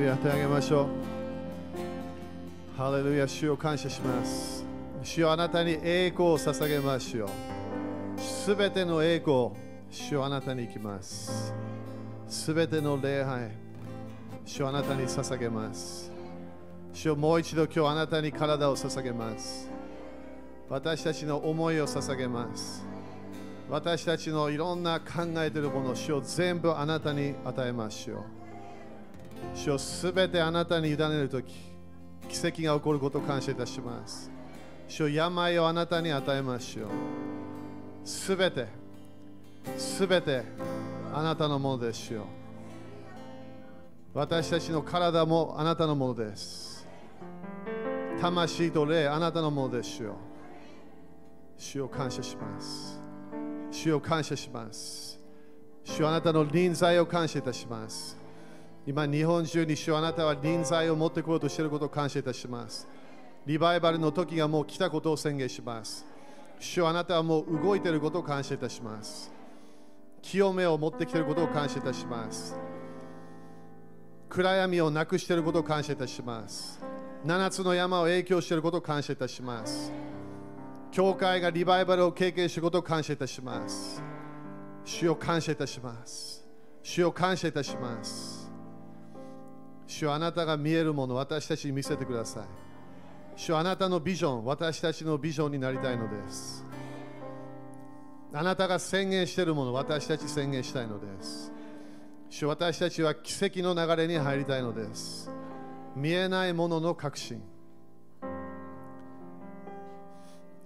ルヤ手あげましょう。ハレルヤ主を感謝します。主よあなたに栄光を捧げましょうすべての栄光主よあなたに行きます。すべての礼拝主よあなたに捧げます。主よもう一度今日あなたに体を捧げます。私たちの思いを捧げます。私たちのいろんな考えているものを主を全部あなたに与えましょう主をすべてあなたに委ねるとき奇跡が起こることを感謝いたします。主を病をあなたに与えましょうすべてすべてあなたのものですよ。私たちの体もあなたのものです。魂と霊あなたのものですよ。主を感謝します。主を感謝します。主あなたの臨在を感謝いたします。今日本中に主あなたは臨在を持ってこようとしていることを感謝いたします。リバイバルの時がもう来たことを宣言します。主あなたはもう動いていることを感謝いたします。清めを持ってきていることを感謝いたします。暗闇をなくしていることを感謝いたします。7つの山を影響していることを感謝いたします。教会がリバイバルを経験することを感謝いたします。主を感謝いたします。主を感謝いたします。主あなたが見えるもの私たちに見せてください。主あなたのビジョン私たちのビジョンになりたいのです。あなたが宣言しているもの私たち宣言したいのです。主私たちは奇跡の流れに入りたいのです。見えないものの確信。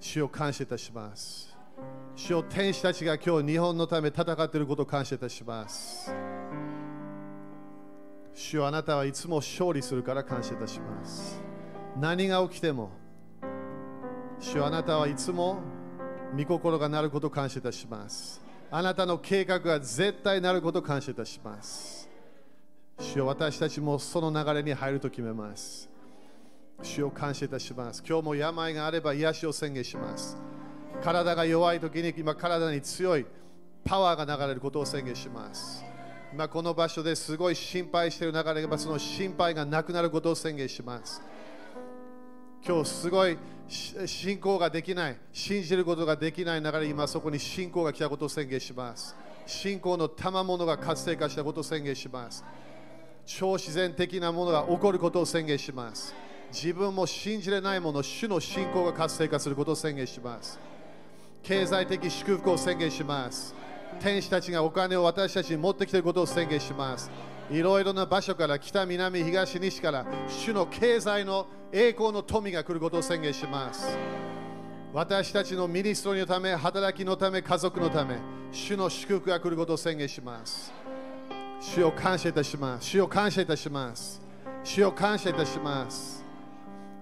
主を感謝いたします。主を天使たちが今日日本のため戦っていることを感謝いたします。主よあなたはいつも勝利するから感謝いたします。何が起きても主よあなたはいつも御心がなることを感謝いたします。あなたの計画が絶対なることを感謝いたします。主よ私たちもその流れに入ると決めます。主を感謝いたします。今日も病があれば癒しを宣言します。体が弱い時に今体に強いパワーが流れることを宣言します。今この場所ですごい心配している流れがその心配がなくなることを宣言します。今日すごい信仰ができない信じることができない流れ今そこに信仰が来たことを宣言します。信仰の賜物が活性化したことを宣言します。超自然的なものが起こることを宣言します。自分も信じれないもの主の信仰が活性化することを宣言します。経済的祝福を宣言します。天使たちがお金を私たちに持ってきていることを宣言します。いろいろな場所から北、南、東、西から主の経済の栄光の富が来ることを宣言します。私たちのミニストリーのため、働きのため、家族のため、主の祝福が来ることを宣言します。主を感謝いたします。主を感謝いたします。主を感謝いたします。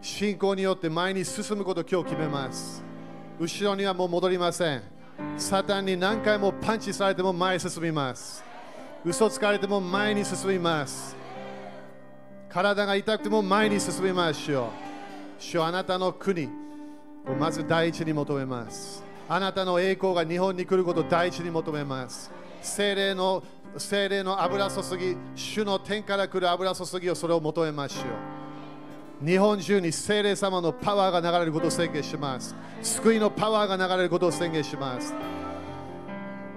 信仰によって前に進むことを今日決めます。後ろにはもう戻りません。サタンに何回もパンチされても前へ進みます。嘘つかれても前に進みます。体が痛くても前に進みましょう。主あなたの国をまず第一に求めます。あなたの栄光が日本に来ることを第一に求めます。精霊の精霊の油注ぎ主の天から来る油注ぎをそれを求めましょう。日本中に精霊様のパワーが流れることを宣言します。救いのパワーが流れることを宣言します。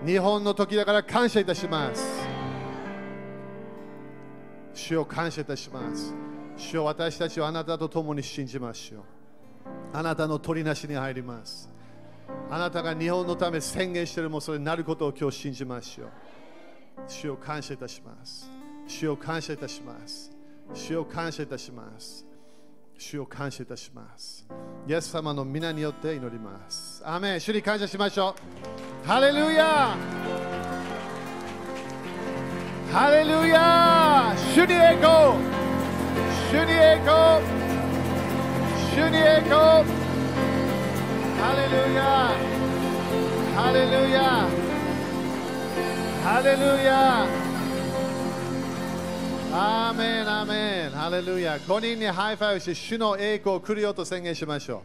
日本の時だから感謝いたします。主を感謝いたします。主を私たちはあなたと共に信じましょうあなたの取りなしに入ります。あなたが日本のため宣言しているもそれになることを今日信じましょう主を感謝いたします。主を感謝いたします。主を感謝いたします。主を感謝いたします。イエス様の皆によって祈ります。アメン。主に感謝しましょう。ハレルヤハレルヤ主に栄光。主に栄光。主に栄光。ハレルヤハレルヤハレルヤアーメンアーメンハレルヤ5人に high five して主の栄光来るよと宣言しましょ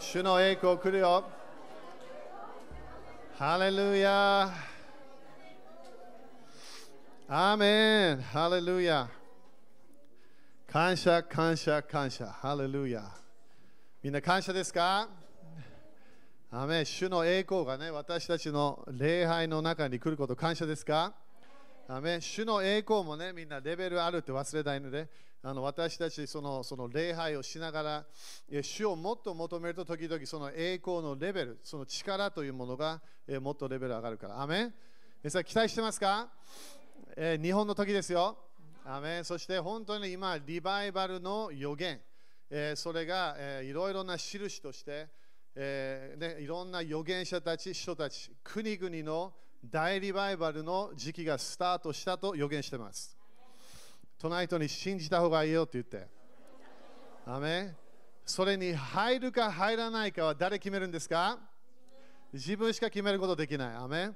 う。主の栄光来るよ。ハレルヤアーメンハレルヤ感謝、感謝、感謝。ハレルヤ。みんな感謝ですか？アメ主の栄光がね、私たちの礼拝の中に来ること感謝ですか？アメ主の栄光もね、みんなレベルあるって忘れないので、あの私たちそのその礼拝をしながら、主をもっと求めると、時々その栄光のレベル、その力というものがもっとレベル上がるから。アメ皆さん期待してますか、えー、日本の時ですよ。アメそして本当に今、リバイバルの予言、えー、それが、えー、いろいろな印として、えーね、いろんな預言者たち、人たち、国々の大リバイバルの時期がスタートしたと予言してます。トナイトに信じた方がいいよって言って。アメそれに入るか入らないかは誰決めるんですか？自分しか決めることできない。アメ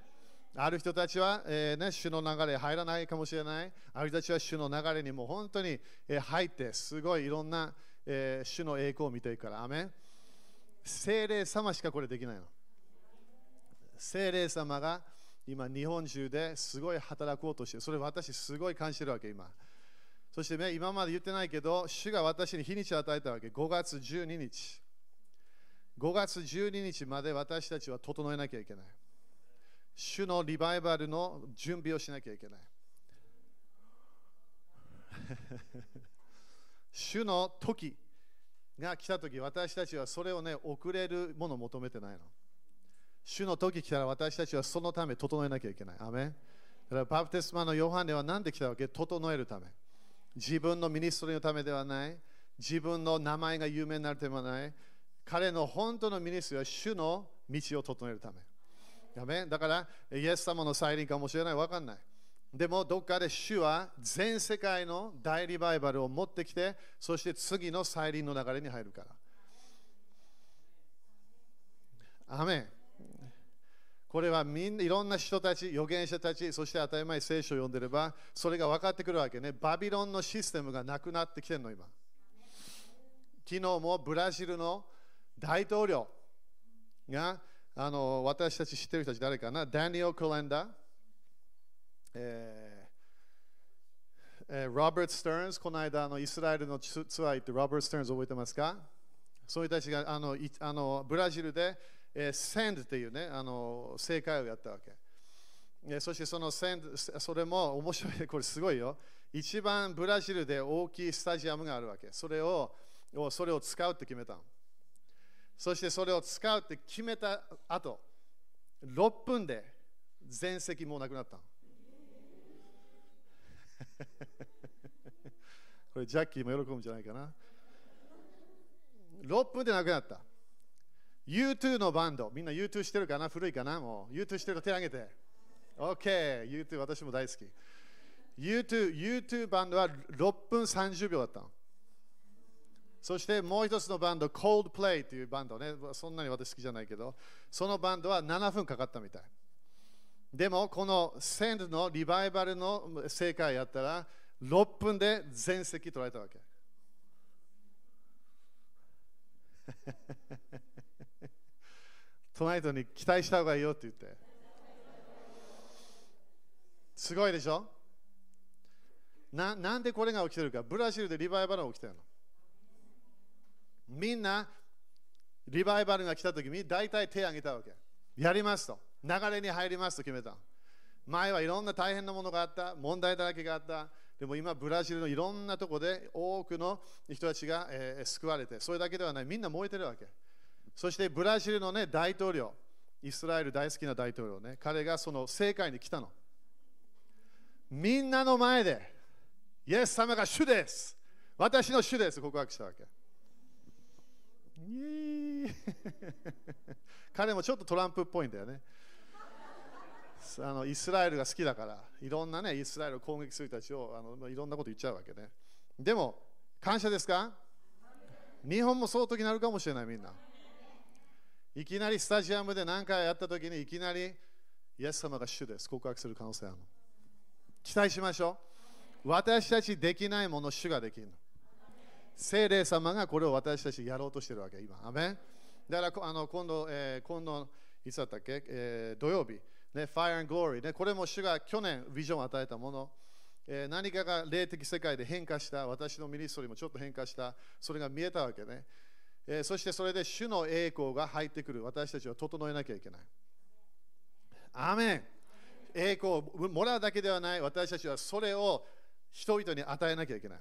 ある人たちは、えーね、主の流れ入らないかもしれない。ある人たちは主の流れにも本当に、え、入って、すごいいろんな、えー、主の栄光を見ていくから。アメ精霊様しかこれできないの。精霊様が今日本中ですごい働こうとして、それ私すごい感じてるわけ今。そしてね、今まで言ってないけど、主が私に日にちを与えたわけ。5月12日。5月12日まで私たちは整えなきゃいけない。主のリバイバルの準備をしなきゃいけない。主の時が来た時、私たちはそれをね、遅れるものを求めてないの。主の時来たら私たちはそのため整えなきゃいけない。アーメン。だからバプテスマのヨハネは何で来たわけ？整えるため。自分のミニストリーのためではない。自分の名前が有名になるためではない。彼の本当のミニストリーは主の道を整えるため。アーメン。だから、イエス様の再臨かもしれない、わかんない。でも、どっかで主は全世界の大リバイバルを持ってきて、そして次の再臨の流れに入るから。アーメンこれはみんないろんな人たち、預言者たち、そして当たり前聖書を読んでれば、それが分かってくるわけね。バビロンのシステムがなくなってきてるの、今。昨日もブラジルの大統領があの私たち知ってる人たち誰かな？ダニエル・コレンダー、ええ、ロバート・スターンズ、この間のイスラエルのツアー行ってロバート・スターンズ覚えてますか？そういう人たちがあのいあのブラジルで、えー、センドっていうね、あの正解をやったわけ。え、そしてそのセンド、それも面白い、これすごいよ。一番ブラジルで大きいスタジアムがあるわけ。それをそれを使うって決めたの。そしてそれを使うって決めた後、6分で全席もうなくなったの これジャッキーも喜ぶんじゃないかな。6分でなくなった。U2 のバンド、みんな U2 してるかな？古いかな？もう ?U2 してるか手挙げて。OK、U2 私も大好き。U2、U2 バンドは6分30秒だったの。そしてもう一つのバンド、Coldplay というバンドね、そんなに私好きじゃないけど、そのバンドは7分かかったみたい。でも、この Send のリバイバルの正解やったら、6分で全席取られたわけ。トナイトに期待した方がいいよって言って。すごいでしょ？ななんでこれが起きてるか、ブラジルでリバイバルが起きてるの。みんなリバイバルが来た時に大体手を挙げたわけ。やりますと。流れに入りますと決めた。前はいろんな大変なものがあった。問題だらけがあった。でも今、ブラジルのいろんなところで多くの人たちが、えー、救われて、それだけではない。みんな燃えてるわけ。そしてブラジルの、ね、大統領、イスラエル大好きな大統領ね、彼がその正解に来たの。みんなの前で、イエス様が主です。私の主です。告白したわけ。彼もちょっとトランプっぽいんだよね。あのイスラエルが好きだから、いろんなね、イスラエルを攻撃する人たちをあのいろんなこと言っちゃうわけね。でも、感謝ですか？日本も相当になるかもしれない、みんな。いきなりスタジアムで何回やったときにいきなりイエス様が主です。告白する可能性あるの。期待しましょう。私たちできないもの、主ができるの。聖霊様がこれを私たちやろうとしてるわけ、今。アメだからあの今度、えー、今度、いつだったっけ、えー、土曜日、ね、Fire and Glory、ね、これも主が去年ビジョンを与えたもの、えー何かが霊的世界で変化した、私のミニストリーもちょっと変化した、それが見えたわけね。えーそしてそれで主の栄光が入ってくる、私たちは整えなきゃいけない。アーメン栄光をもらうだけではない、私たちはそれを人々に与えなきゃいけない。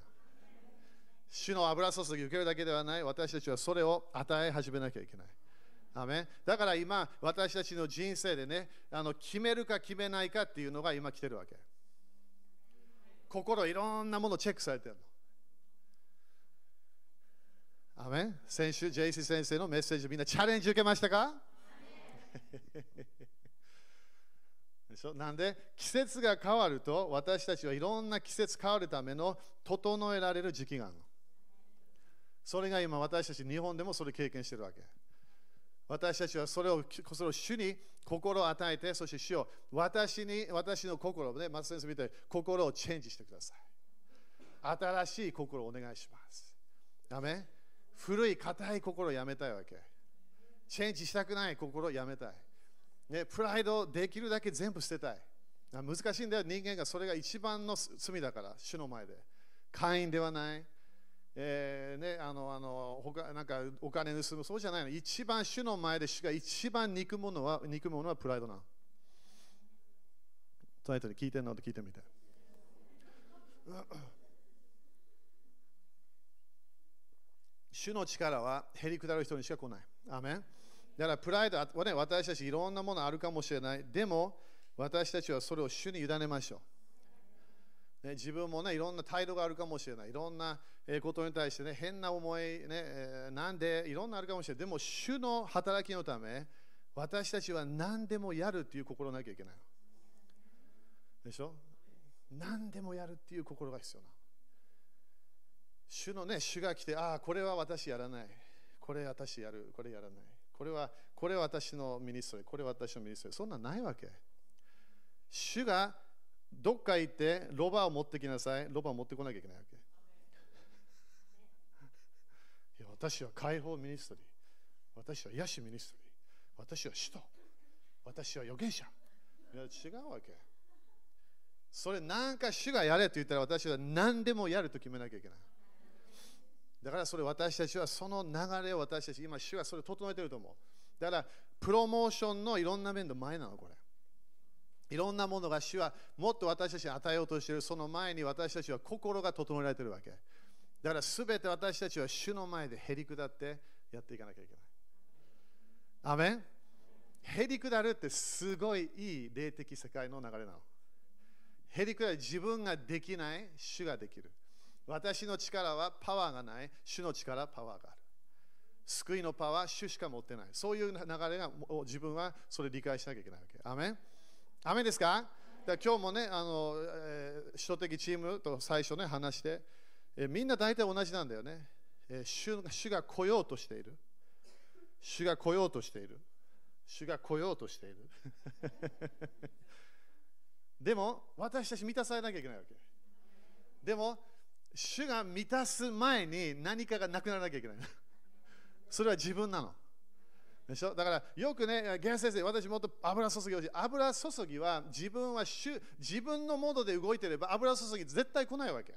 主の油注ぎ受けるだけではない、私たちはそれを与え始めなきゃいけない。アーメンだから今、私たちの人生でね、あの決めるか決めないかっていうのが今来てるわけ。心いろんなものチェックされてるの。アメン先週、JC 先生のメッセージ、みんなチャレンジ受けましたか？でしょ？なんで？季節が変わると私たちはいろんな季節変わるための整えられる時期があるの。それが今私たち日本でもそれ経験してるわけ。私たちはそれをそれを主に心を与えて、そして主を私に私の心をね、松先生みたいに心をチェンジしてください。新しい心をお願いします。ダメ古い硬い心をやめたいわけ。チェンジしたくない心をやめたい。ね、プライドをできるだけ全部捨てたい。難しいんだよ、人間がそれが一番の罪だから、主の前で。会員ではない。えーね、あのあの他なんかお金盗む、そうじゃないの。一番主の前で主が一番憎むのは憎むものはプライドなの。トイトに聞いてるの？って聞いてみて。主の力はへりくだる人にしか来ない。アメンだからプライドは、ね、私たちいろんなものあるかもしれない。でも私たちはそれを主に委ねましょう。ね、自分もね、いろんな態度があるかもしれない。いろんなことに対してね、変な思い、ね、えなんで、いろんなあるかもしれない。でも、主の働きのため、私たちは何でもやるっていう心なきゃいけない。でしょ？何でもやるっていう心が必要な。主のね、主が来て、ああ、これは私やらない。これ私やる。これやらない。これは、これ私のミニストリー。これ私のミニストリー。そんなんないわけ。主がどっか行ってロバを持ってきなさい。ロバを持ってこなきゃいけないわけ。いや私は解放ミニストリー。私は癒しミニストリー。私は使徒。私は預言者。いや違うわけ。それなんか主がやれと言ったら私は何でもやると決めなきゃいけない。だからそれ私たちはその流れを私たち、今主はそれを整えてると思う。だからプロモーションのいろんな面の前なの、これ。いろんなものが主はもっと私たちに与えようとしている、その前に私たちは心が整えられているわけ。だからすべて私たちは主の前でへり下ってやっていかなきゃいけない。アメンへり下るってすごいいい霊的世界の流れなの。へり下る自分ができない、主ができる。私の力はパワーがない、主の力はパワーがある。救いのパワー、主しか持ってない。そういう流れが自分はそれ理解しなきゃいけないわけ。アメン？アメンですか？だか今日もね、あの、えー、首都的チームと最初ね、話して、えーみんな大体同じなんだよね、えー主。主が来ようとしている。主が来ようとしている。主が来ようとしている。でも、私たち満たされなきゃいけないわけ。でも、主が満たす前に何かがなくならなきゃいけない。それは自分なの。でしょ？だからよくね、ゲン先生、私もっと油注ぎをし油注ぎは自分は主自分のモードで動いてれば油注ぎ絶対来ないわけ。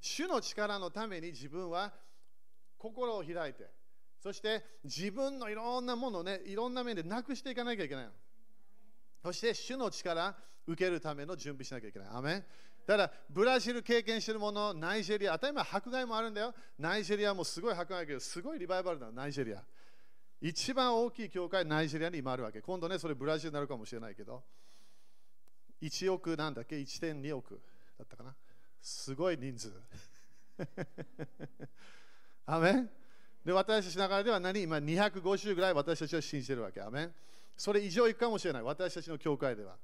主の力のために自分は心を開いて、そして自分のいろんなものをね、いろんな面でなくしていかなきゃいけないの。そして主の力受けるための準備しなきゃいけない。アメだからブラジル経験してるもの、ナイジェリア、当たり前迫害もあるんだよ。ナイジェリアもすごい迫害だけど、すごいリバイバルだ、ナイジェリア。一番大きい教会、ナイジェリアに今あるわけ。今度ね、それブラジルになるかもしれないけど、1億なんだっけ ?1.2 億だったかな？すごい人数。アメン？で、私たちの中では何？今250ぐらい私たちは信じてるわけ。アメン？それ以上いくかもしれない。私たちの教会では。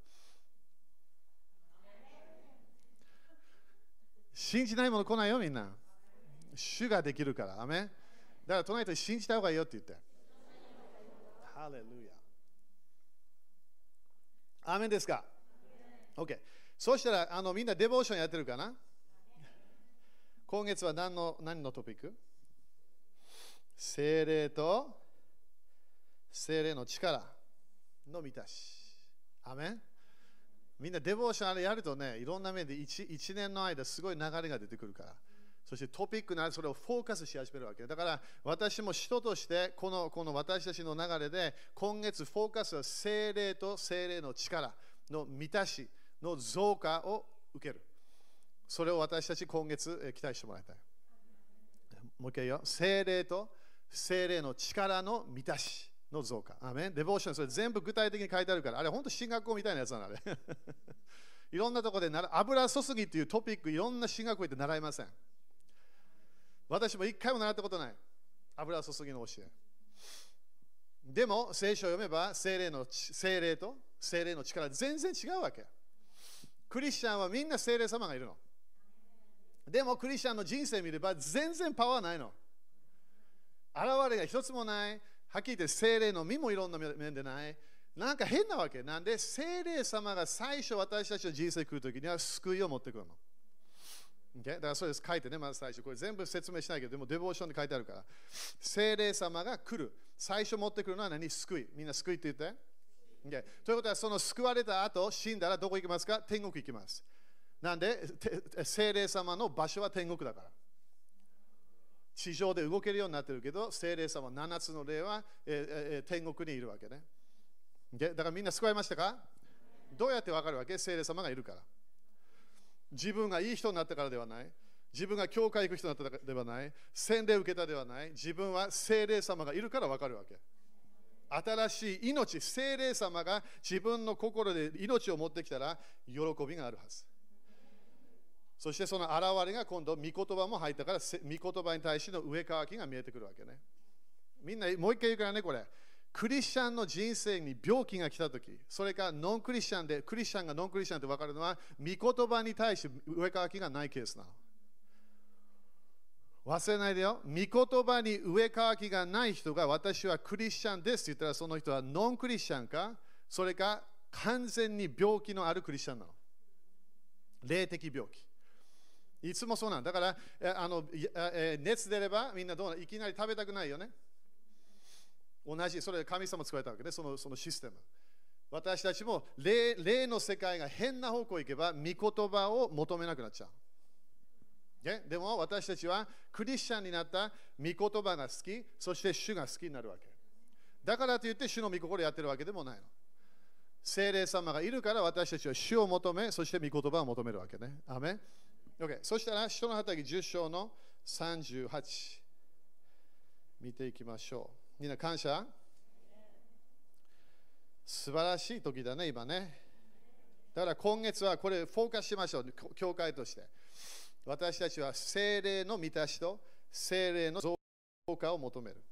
信じないもの来ないよ、みんな。主ができるから。アメだから隣と信じた方がいいよって言って。ハレルヤ。アメですか ?OK。そしたらあのみんなデボーションやってるかな？今月は何の何のトピック？精霊と精霊の力の満たし。アメンみんなデボーションあれやるとね、いろんな面で 1, 1年の間すごい流れが出てくるから。そしてトピックならそれをフォーカスし始めるわけ。だから私も人としてこのこの私たちの流れで今月フォーカスは精霊と精霊の力の満たしの増加を受ける。それを私たち今月期待してもらいたい。もう一回言うよ。精霊と精霊の力の満たしの増加。アメンデボーション、それ全部具体的に書いてあるから、あれ本当進学校みたいなやつなのあれ。いろんなところで油注ぎっていうトピック、いろんな進学校行って習いません。私も一回も習ったことない。油注ぎの教え。でも、聖書を読めば、精霊の精霊と精霊の力、全然違うわけ。クリスチャンはみんな精霊様がいるの。でも、クリスチャンの人生見れば、全然パワーないの。現れが一つもない。はっきり言って精霊の身もいろんな面でない。なんか変なわけ。なんで？精霊様が最初私たちの人生来るときには救いを持ってくるの。Okay? だからそうです。書いてね、まず最初。これ全部説明しないけど、でもデボーションで書いてあるから。精霊様が来る。最初持ってくるのは何？救い。みんな救いって言って。Okay? ということは、その救われた後、死んだらどこ行きますか？天国行きます。なんで、精霊様の場所は天国だから。地上で動けるようになってるけど、精霊様7つの霊は、えー、天国にいるわけね。だからみんな救われましたか？どうやってわかるわけ？精霊様がいるから。自分がいい人になったからではない。自分が教会行く人になったからではない。洗礼受けたではない。自分は精霊様がいるからわかるわけ。新しい命、精霊様が自分の心で命を持ってきたら喜びがあるはず。そしてその現れが今度、御言葉も入ったから、御言葉に対しての上かきが見えてくるわけね。みんな、もう一回言うからね、これ。クリスチャンの人生に病気が来たとき、それからノンクリスチャンで、クリスチャンがノンクリスチャンって分かるのは、御言葉に対して上かきがないケースなの。忘れないでよ。御言葉に上かきがない人が私はクリスチャンですって言ったらその人はノンクリスチャンか、それか完全に病気のあるクリスチャンなの。霊的病気。いつもそうなんだから、あの熱出ればみんなどうないきなり食べたくないよね。同じ、それ神様作られたわけで、そのそのシステム。私たちも霊霊の世界が変な方向行けば、御言葉を求めなくなっちゃうね？でも私たちはクリスチャンになった御言葉が好き、そして主が好きになるわけ。だからといって主の御心をやってるわけでもないの。精霊様がいるから私たちは主を求め、そして御言葉を求めるわけね。アメ Okay、そしたら、人の畑10章の38見ていきましょう。みんな感謝？素晴らしい時だね、今ね。だから今月はこれフォーカスしましょう、教会として。私たちは精霊の満たしと精霊の増加を求める。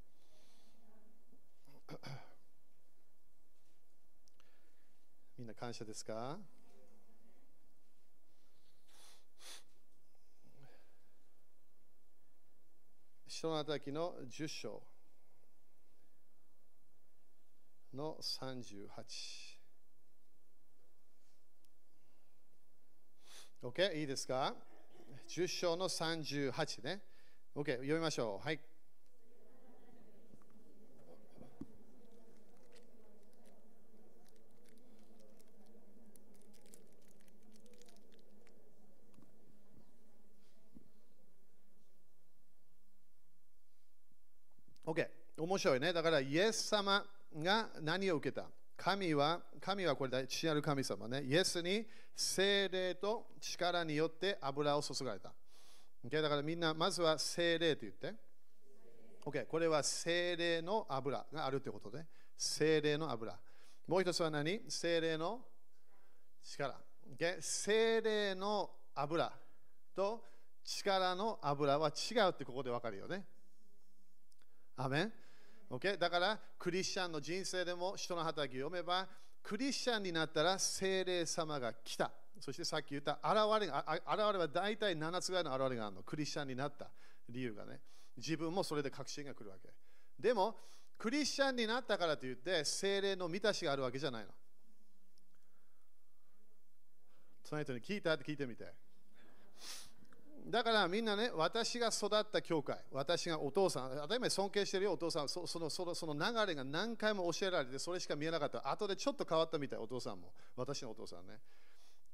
みんな感謝ですか？人の働きの10章の38。OK? いいですか ?10 章の38ね。OK? 読みましょう。はい。OK。面白いね。だから、イエス様が何を受けた？神は、神はこれ父なる神様ね。イエスに精霊と力によって油を注がれた。OK。だからみんな、まずは精霊と言って。OK。これは精霊の油があるということで。精霊の油。もう一つは何？精霊の力。OK。精霊の油と力の油は違うってここでわかるよね。アメン？Okay? だから、クリスチャンの人生でも人の働きを読めば、クリスチャンになったら精霊様が来た。そしてさっき言った現れが、現れは大体7つぐらいの現れがあるの。クリスチャンになった理由がね。自分もそれで確信が来るわけ。でも、クリスチャンになったからといって、精霊の満たしがあるわけじゃないの。その人に聞いた？って聞いてみて。だからみんなね、私が育った教会、私がお父さん、当たり前尊敬してるよ、お父さん、そのそのその流れが何回も教えられて、それしか見えなかった。後でちょっと変わったみたい、お父さんも。私のお父さんね。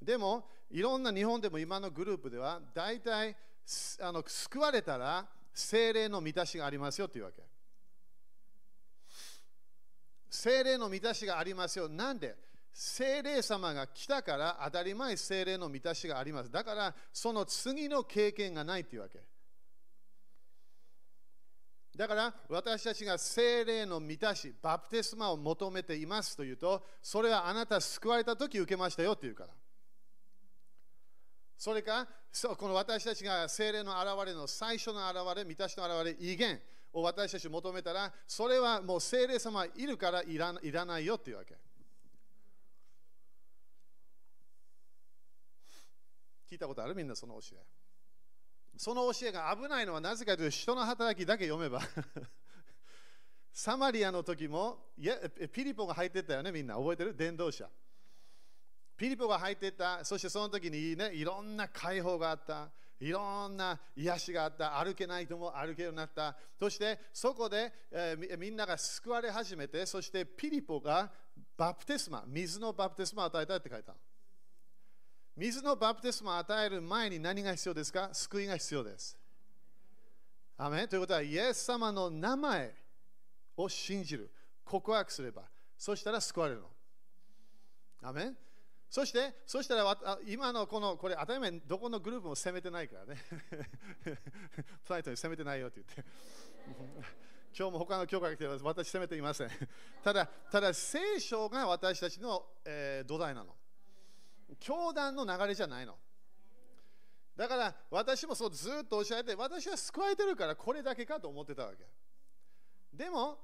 でも、いろんな日本でも今のグループでは、大体あの救われたら精霊の満たしがありますよというわけ。精霊の満たしがありますよ。なんで？精霊様が来たから当たり前精霊の満たしがあります。だからその次の経験がないというわけ。だから私たちが精霊の満たし、バプテスマを求めていますというと、それはあなた救われた時受けましたよっていうから。それか、そうこの私たちが精霊の現れの最初の現れ、満たしの現れ、威厳を私たち求めたら、それはもう精霊様いるからいらいらないよっていうわけ。聞いたことある？みんなその教え。その教えが危ないのはなぜかというと人の働きだけ読めば。サマリアの時もいやピリポが入ってたよねみんな。覚えてる？伝道者。ピリポが入ってた。そしてその時にねいろんな解放があった。いろんな癒しがあった。歩けない人も歩けるようになった。そしてそこで、えー、みんなが救われ始めてそしてピリポがバプテスマ水のバプテスマを与えたって書いた水のバプテスマを与える前に何が必要ですか？救いが必要です。アメということは、イエス様の名前を信じる、告白すれば、そしたら救われるの。アメそして、そしたら今のこの、これ当たり前、どこのグループも責めてないからね。プライトに責めてないよって言って。今日も他の教会が来てます。私責めていません。ただ、ただ聖書が私たちの、えー、土台なの。教団の流れじゃないの。だから私もそうずっとおっしゃって私は救われてるからこれだけかと思ってたわけ。でも、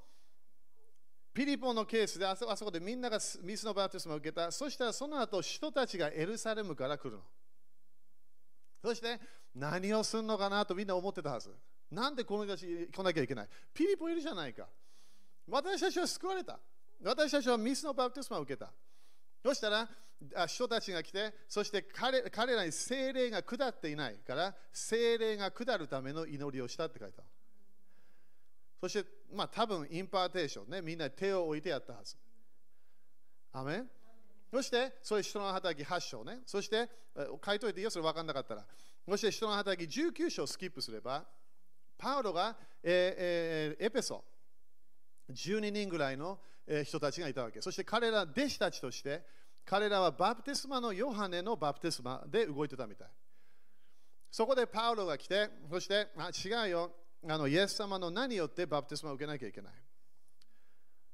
ピリポのケースであそこでみんなが水のバプテスマを受けた。そしたらその後人たちがエルサレムから来るの。そして何をするのかなとみんな思ってたはず。なんでこの人たち来なきゃいけない？ピリポいるじゃないか。私たちは救われた。私たちは水のバプテスマを受けた。そしたら人たちが来て、そして彼彼らに聖霊が下っていないから、聖霊が下るための祈りをしたって書いた。そして、まあ多分 impartation ね、みんな手を置いてやったはず。アーメン。そして、それ使徒の働き8章ね。そして、書いといていいよ、それ分かんなかったら。そして使徒の働き19章スキップすれば、パウロが、えーえー、エペソ、12人ぐらいの人たちがいたわけ。そして彼ら弟子たちとして、彼らはバプテスマのヨハネのバプテスマで動いてたみたい。そこでパウロが来て、そして、あ違うよあの、イエス様の何によってバプテスマを受けなきゃいけない。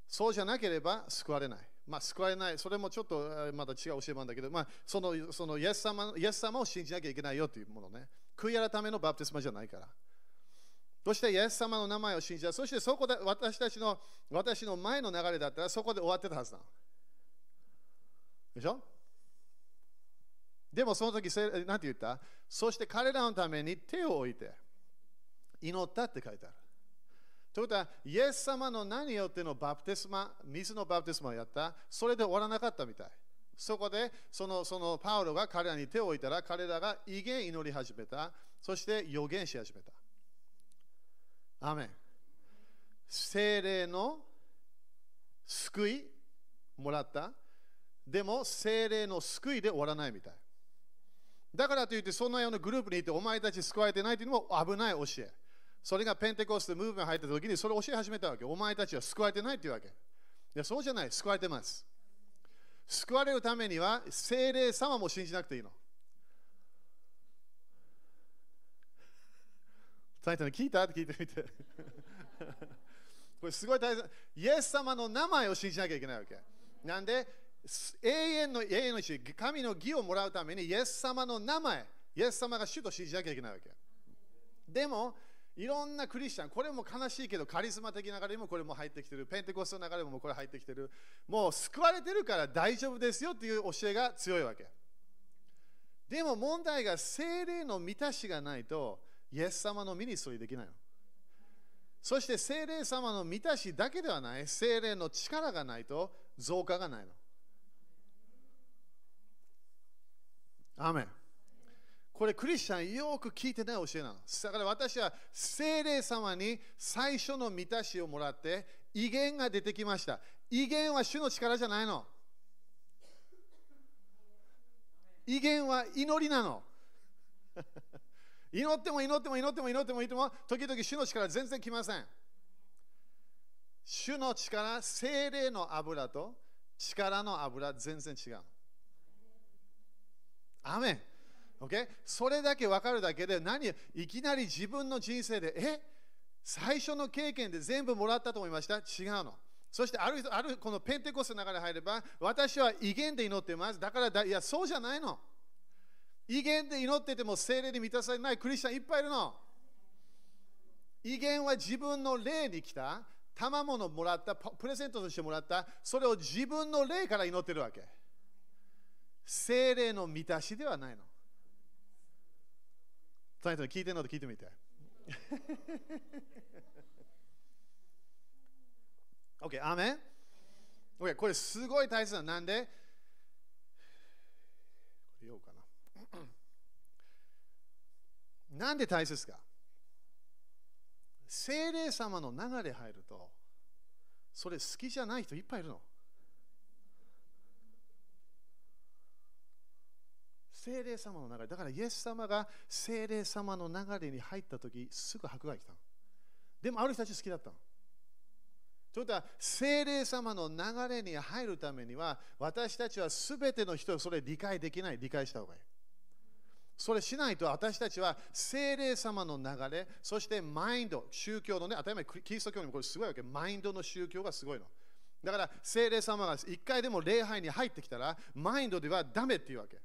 そうじゃなければ救われない。まあ、救われない、それもちょっとまた違う教えなんだけど、まあ、そのそのイエス様イエス様を信じなきゃいけないよというものね。悔い改めのバプテスマじゃないから。そして、イエス様の名前を信じた。そして、そこで私たちの私の前の流れだったら、そこで終わってたはずだ。でしょ？でもその時、何て言った？そして彼らのために手を置いて祈ったって書いてある。ということは、イエス様の何よってのバプテスマ、水のバプテスマをやった、それで終わらなかったみたい。そこでそのそのパウロが彼らに手を置いたら、彼らが威厳祈り始めた、そして予言し始めた。アメン。精霊の救いもらった。でも精霊の救いで終わらないみたい。だからといって、そんなようなグループにいて、お前たち救われてないというのも危ない教え。それがペンテコステムーブメント入った時にそれを教え始めたわけ。お前たちは救われてないというわけ。いや、そうじゃない。救われてます。救われるためには、精霊様も信じなくていいの。タイトル聞いた？って聞いてみて。これすごい大切。イエス様の名前を信じなきゃいけないわけ。なんで、永遠の永遠の主、神の義をもらうために、イエス様の名前、イエス様が主と信じなきゃいけないわけ。でも、いろんなクリスチャン、これも悲しいけど、カリスマ的な流れもこれも入ってきてる、ペンテコストの流れもこれ入ってきてる、もう救われてるから大丈夫ですよっていう教えが強いわけ。でも問題が精霊の満たしがないと、イエス様のミニストリーできないの。そして精霊様の満たしだけではない、精霊の力がないと増加がないの。アメこれクリスチャンよく聞いてない教えなの。だから私は聖霊様に最初の満たしをもらって威厳が出てきました。威厳は主の力じゃないの。威厳は祈りなの。祈っても祈っても祈っても祈っても祈っても、時々主の力全然来ません。主の力、精霊の油と力の油全然違う。アメン。Okay? それだけ分かるだけで何いきなり自分の人生でえ？最初の経験で全部もらったと思いました？違うの。そしてあるあるこのペンテコストの中で入れば私は威厳で祈ってます。だからだいやそうじゃないの。威厳で祈ってても精霊に満たされないクリスチャンいっぱいいるの。威厳は自分の霊に来た賜物をもらったプレゼントとしてもらったそれを自分の霊から祈ってるわけ。精霊の満たしではないの。その人聞いてるのと聞いてみて。OK、アメン ?OK、これすごい大切な。なんで？言おうかな。なんで大切か？精霊様の流れ入ると、それ好きじゃない人いっぱいいるの。精霊様の流れ。だからイエス様が精霊様の流れに入ったとき、すぐ迫害来たの。でもある人たち好きだったの。ということは、精霊様の流れに入るためには、私たちはすべての人をそれ理解できない、理解した方がいい。それしないと私たちは精霊様の流れ、そしてマインド、宗教のね、当たり前、キリスト教にもこれすごいわけ、マインドの宗教がすごいの。だから精霊様が一回でも礼拝に入ってきたら、マインドではダメっていうわけ。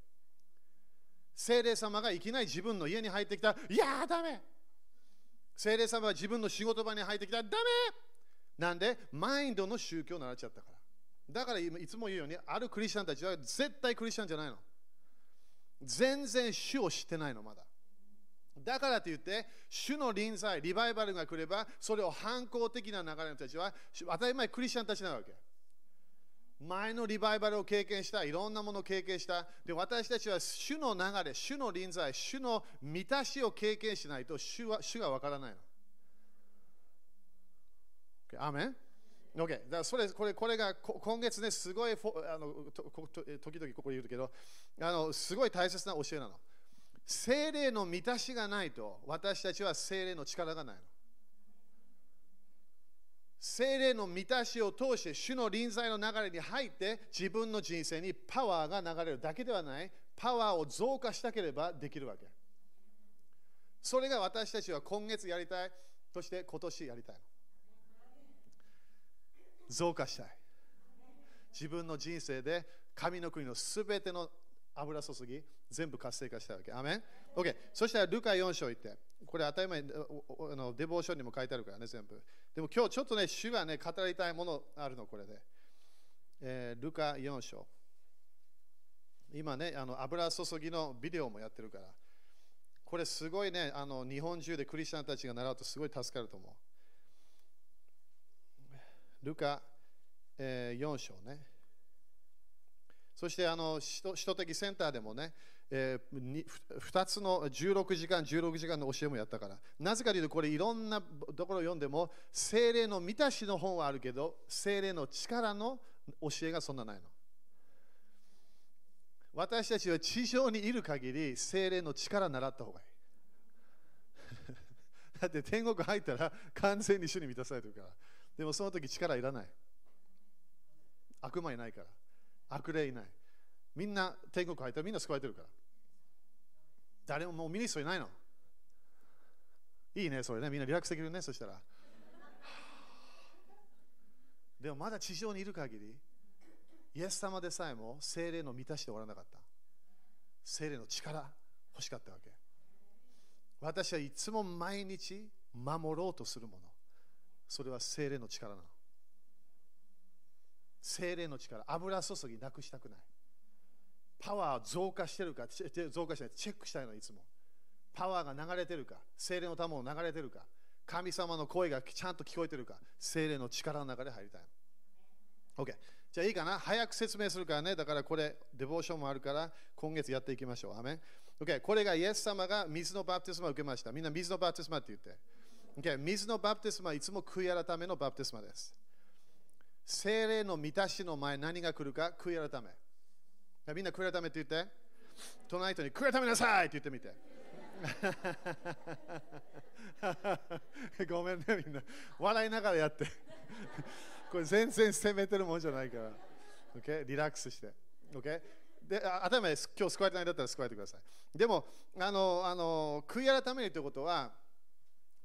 精霊様がいきなり自分の家に入ってきたら、いやーダメ精霊様が自分の仕事場に入ってきたら、ダメなんで、マインドの宗教を習っちゃったから。だからいつも言うように、あるクリスチャンたちは絶対クリスチャンじゃないの。全然主を知ってないの、まだ。だからといって、主の臨在、リバイバルが来れば、それを反抗的な流れの人たちは、当たり前クリスチャンたちなわけ。前のリバイバルを経験した、いろんなものを経験した。で、私たちは主の流れ、主の臨在、主の満たしを経験しないと主は主がわからないの。アメン ?OK。だからそれこれこれが今月ね、すごいあの時々ここ言うけどあの、すごい大切な教えなの。精霊の満たしがないと、私たちは精霊の力がないの。精霊の満たしを通して主の臨在の流れに入って自分の人生にパワーが流れるだけではないパワーを増加したければできるわけそれが私たちは今月やりたいそして今年やりたいの増加したい自分の人生で神の国のすべての油注ぎ全部活性化したわけ。アメン ?OK。そしたらルカ4章行って。これ当たり前あのデボーションにも書いてあるからね、全部。でも今日ちょっとね、主がね、語りたいものあるの、これで。えー、ルカ4章。今ね、あの油注ぎのビデオもやってるから。これすごいね、あの日本中でクリスチャンたちが習うとすごい助かると思う。ルカ、えー、4章ね。そしてあの首都的センターでもね、えー、2つの16時間、16時間の教えもやったから。なぜかというと、これいろんなところを読んでも、精霊の満たしの本はあるけど、精霊の力の教えがそんなないの。私たちは地上にいる限り、精霊の力を習った方がいい。だって天国入ったら完全に主に満たされてるから。でもその時力いらない。悪魔いないから。悪霊いない。みんな天国入ったらみんな救われてるから。誰ももうミニストいないの。いいね、それね。みんなリラックスできるね、そしたら。でもまだ地上にいる限り、イエス様でさえも精霊の満たしておらなかった。精霊の力欲しかったわけ。私はいつも毎日守ろうとするもの。それは精霊の力なの。精霊の力、油注ぎなくしたくない。パワー増加してるか、増加してないチェックしたいの、いつも。パワーが流れてるか、精霊の玉を流れてるか、神様の声がちゃんと聞こえてるか、精霊の力の中で入りたい。OK。じゃあいいかな？早く説明するからね。だからこれ、デボーションもあるから、今月やっていきましょう。アメ OK。これがイエス様が水のバプテスマを受けました。みんな水のバプテスマって言って。OK。水のバプテスマはいつも悔い改めのバプテスマです。精霊の満たしの前何が来るか悔い改め。みんな悔い改めって言って。隣の人に悔い改めなさいって言ってみて。ごめんねみんな。笑いながらやって。これ全然責めてるもんじゃないから。Okay? リラックスして。Okay? で頭で今日救われてないんだったら救われてください。でも、あのあの悔い改めるということは、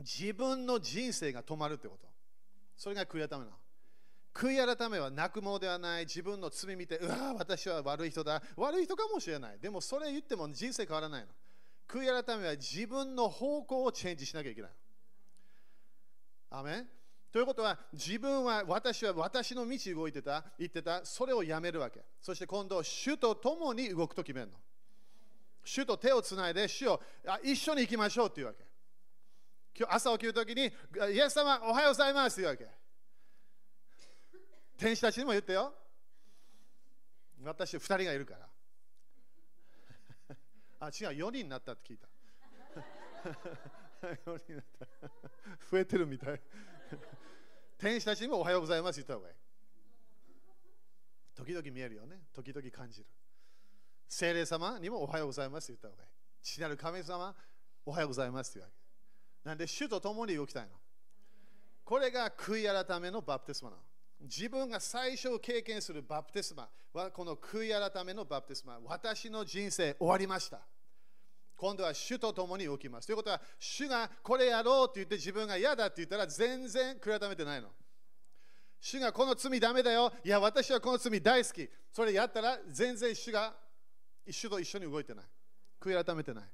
自分の人生が止まるってこと。それが悔い改めなの。悔い改めは泣くものではない、自分の罪見て、うわ、私は悪い人だ。悪い人かもしれない。でもそれ言っても人生変わらないの。悔い改めは自分の方向をチェンジしなきゃいけない。アメということは、自分は、私は私の道動いてた、言ってた、それをやめるわけ。そして今度、主と共に動くと決めるの。主と手をつないで、主をあ一緒に行きましょうっていうわけ。今日朝起きるときに、イエス様、おはようございますっていうわけ。天使たちにも言ってよ。私、2人がいるから。あ、違う、4人になったって聞いた。4人になった。増えてるみたい。天使たちにもおはようございます言った方がいい。時々見えるよね。時々感じる。精霊様にもおはようございます言った方がいい。父なる神様、おはようございますって言うわけ。なんで、主と共に動きたいの？これが悔い改めのバプテスマなの。自分が最初経験するバプテスマはこの悔い改めのバプテスマ。私の人生終わりました。今度は主と共に動きます。ということは、主がこれやろうって言って自分が嫌だって言ったら全然悔い改めてないの。主がこの罪ダメだよ。いや、私はこの罪大好き。それやったら全然主が主と一緒に動いてない。悔い改めてない。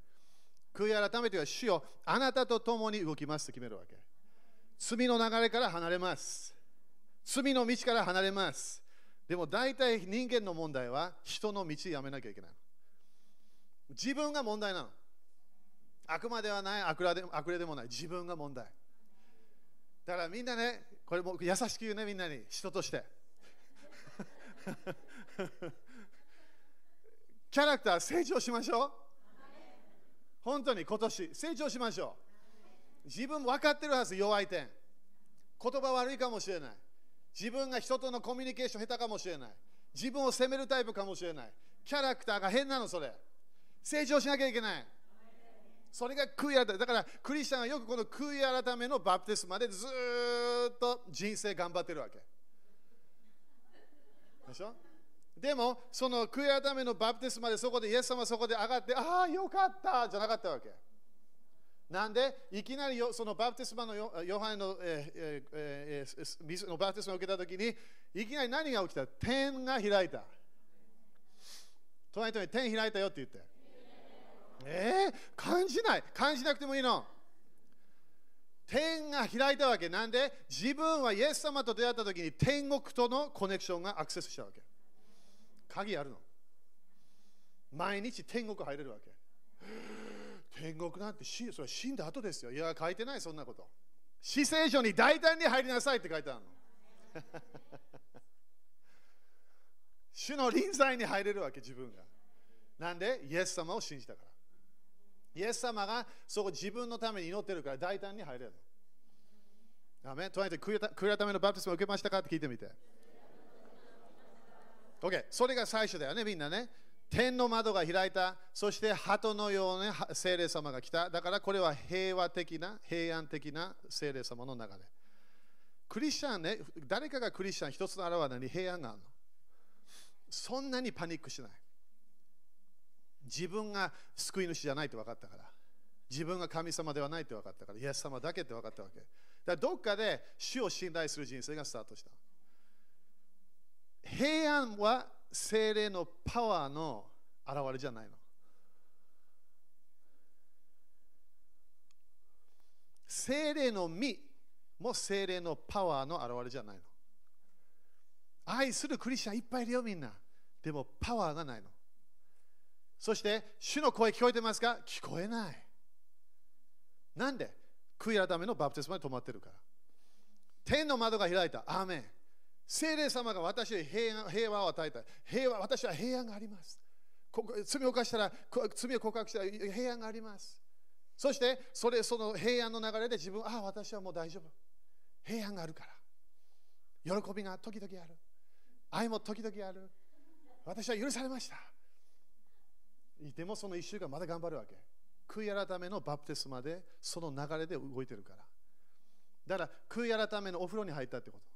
悔い改めては主よあなたと共に動きますと決めるわけ。罪の流れから離れます。罪の道から離れます。でも大体人間の問題は人の道やめなきゃいけない。自分が問題なの。悪魔ではない、悪霊で悪霊でもない、自分が問題。だからみんなね、これも優しく言うね、みんなに、人として。キャラクター成長しましょう。本当に今年成長しましょう。自分分かってるはず、弱い点。言葉悪いかもしれない。自分が人とのコミュニケーション下手かもしれない。自分を責めるタイプかもしれない。キャラクターが変なの、それ。成長しなきゃいけない。それが悔い改め。だから、クリスチャンはよくこの悔い改めのバプテスマでずっと人生頑張ってるわけ。でしょ？でも、その悔い改めのバプテスマでそこでイエス様はそこで上がって、ああ、よかったじゃなかったわけ。なんで、いきなりよそのバプテスマのヨヨハネの,、えーえーえー水のバプテスマを受けたときに、いきなり何が起きた？天が開いた。隣の人に天開いたよって言って。えー、感じない。感じなくてもいいの。天が開いたわけ。なんで自分はイエス様と出会ったときに天国とのコネクションがアクセスしたわけ。鍵あるの。毎日天国入れるわけ。天国なんて死それ死んだ後ですよ。いや、書いてない、そんなこと。死聖書に大胆に入りなさいって書いてあるの。主の臨在に入れるわけ、自分が。なんで、イエス様を信じたから。イエス様がそこ自分のために祈ってるから大胆に入れるの。アメとり悔い改めのバプテスマを受けましたか？って聞いてみて。OK、それが最初だよね、みんなね。天の窓が開いた、そして鳩のような精霊様が来た。だからこれは平和的な、平安的な精霊様の流れ。クリスチャンね、誰かがクリスチャン一つの表れに平安があるの。そんなにパニックしない。自分が救い主じゃないと分かったから。自分が神様ではないと分かったから。イエス様だけって分かったわけ。だからどっかで主を信頼する人生がスタートした。平安は精霊のパワーの現れじゃないの。精霊の実も精霊のパワーの現れじゃないの。愛するクリスチャンいっぱいいるよみんな。でもパワーがないの。そして主の声聞こえてますか？聞こえない。なんで？悔い改めのバプテスマに止まってるから。天の窓が開いた。アーメン。聖霊様が私に平和を与えた。平和、私は平安があります。罪を犯したら、罪を告白したら平安があります。そして、それその平安の流れで自分、ああ、私はもう大丈夫。平安があるから。喜びが時々ある。愛も時々ある。私は許されました。でもその1週間まだ頑張るわけ。悔い改めのバプテスマでその流れで動いてるから。だから悔い改めのお風呂に入ったってこと。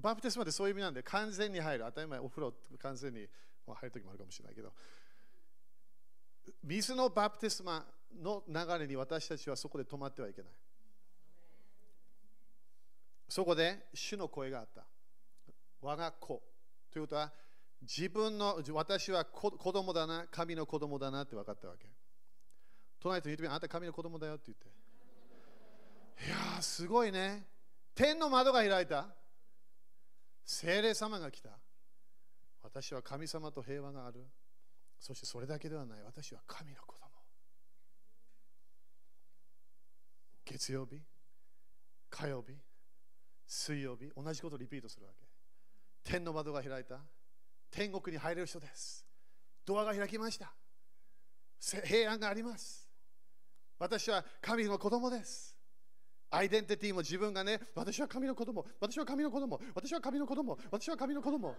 バプテスマでそういう意味なんで完全に入る。当たり前お風呂完全に入るときもあるかもしれないけど。水のバプテスマの流れに私たちはそこで止まってはいけない。そこで主の声があった。我が子。ということは、自分の、私は子供だな、神の子供だなって分かったわけ。隣と言ってみあなた神の子供だよって言って。いやー、すごいね。天の窓が開いた。精霊様が来た。私は神様と平和がある。そしてそれだけではない。私は神の子供。月曜日、火曜日、水曜日、同じことをリピートするわけ。天の窓が開いた。天国に入れる人です。ドアが開きました。平安があります。私は神の子供です。アイデンティティも自分がね、私は神の子供、私は神の子供、私は神の子供、私は神の子供。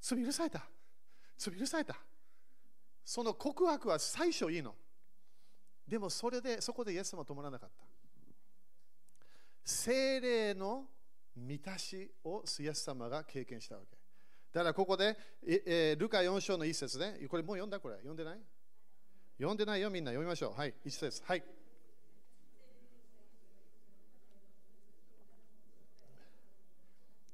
罪許された。罪許された。その告白は最初いいの。でもそれで、そこでイエス様は止まらなかった。精霊の満たしをイエス様が経験したわけ。だからここで、えー、ルカ4章の一節ね、これもう読んだ？これ読んでない？読んでないよみんな読みましょう。はい、一節。はい。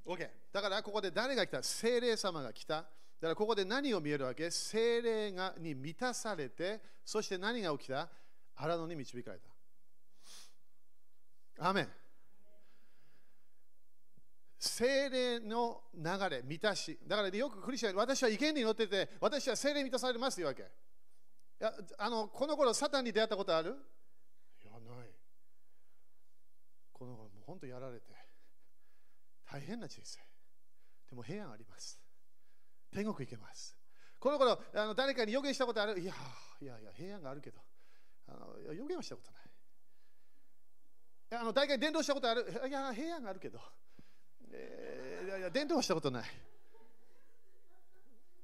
OK。だからここで誰が来た？精霊様が来た。だからここで何を見えるわけ？精霊がに満たされて、そして何が起きた？荒野に導かれた。アメン。精霊の流れ、満たし。だからよくクリスチャン、私は意見に乗ってて、私は精霊満たされますというわけ。いやあのこの頃、サタンに出会ったことある？いや、ない。この頃、もう本当やられて、大変な人生。でも平安あります。天国行けます。この頃、あの誰かに予言したことある？いや、いやいや、平安があるけど、あの予言はしたことない。いあの誰かに伝道したことある？いや、平安があるけど。えー、いやいや伝道はしたことない。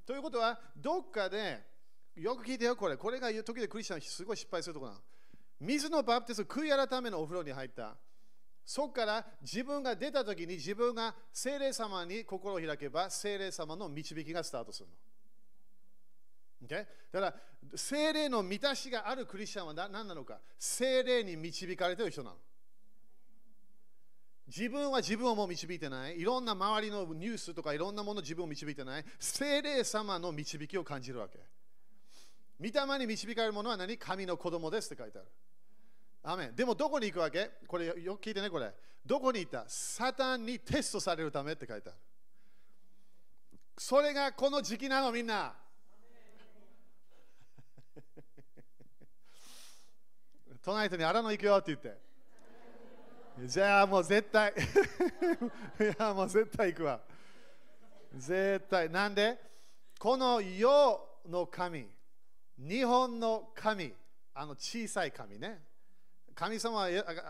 ということは、どっかで、よく聞いてよ、これ。これが時でクリスチャンすごい失敗するところなの。水のバプテス悔い改めのお風呂に入った。そこから自分が出た時に自分が精霊様に心を開けば精霊様の導きがスタートするの。Okay? だから精霊の満たしがあるクリスチャンは何なのか精霊に導かれている人なの。自分は自分をもう導いてない。いろんな周りのニュースとかいろんなもの自分を導いてない。精霊様の導きを感じるわけ。御霊に導かれるものは何神の子供ですって書いてある。アメでもどこに行くわけ？これよく聞いてね、これ。どこに行った？サタンにテストされるためって書いてある。それがこの時期なの、みんな。トナイトに荒野行くよって言って。じゃあもう絶対 いやもう絶対行くわ絶対なんで？この世の神日本の神あの小さい神ね。神様は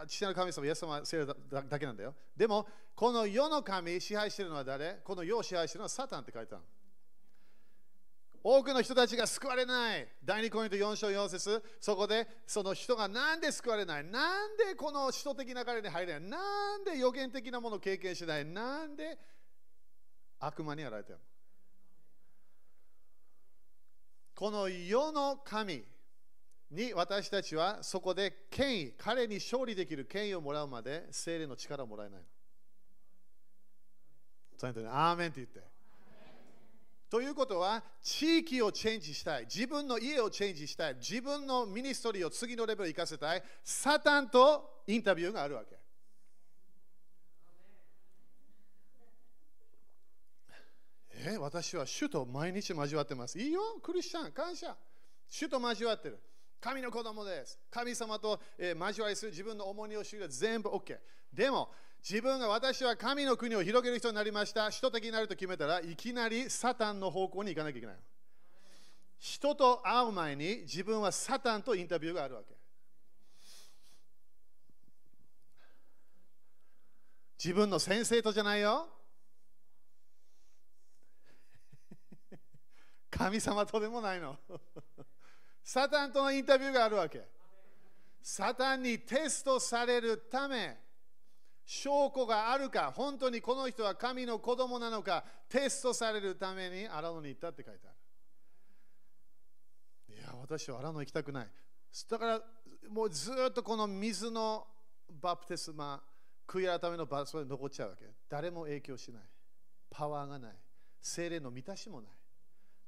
父なる神様イエス様は聖霊だけなんだよ。でもこの世の神支配してるのは誰？この世を支配してるのはサタンって書いてある多くの人たちが救われない。第2コイント4章4節。そこでその人がなんで救われない？なんでこの人的流れに入れない？なんで予言的なものを経験しない？なんで悪魔にやられてるこの世の神に私たちはそこで権威、彼に勝利できる権威をもらうまで精霊の力をもらえないの。アーメンって言って。ということは、地域をチェンジしたい、自分の家をチェンジしたい、自分のミニストリーを次のレベルに行かせたい、サタンとインタビューがあるわけ。え私は主と毎日交わってます。いいよ、クリスチャン、感謝。主と交わってる。神の子供です。神様と、えー、交わりする自分の重荷を知る全部 OK。でも、自分が私は神の国を広げる人になりました、人的になると決めたらいきなりサタンの方向に行かなきゃいけない。人と会う前に自分はサタンとインタビューがあるわけ。自分の先生とじゃないよ。神様とでもないの。サタンとのインタビューがあるわけ。サタンにテストされるため、証拠があるか、本当にこの人は神の子供なのか、テストされるために荒野に行ったって書いてある。いや、私は荒野行きたくない。だから、もうずっとこの水のバプテスマ、悔い改めの場所で残っちゃうわけ。誰も影響しない。パワーがない。精霊の満たしもない。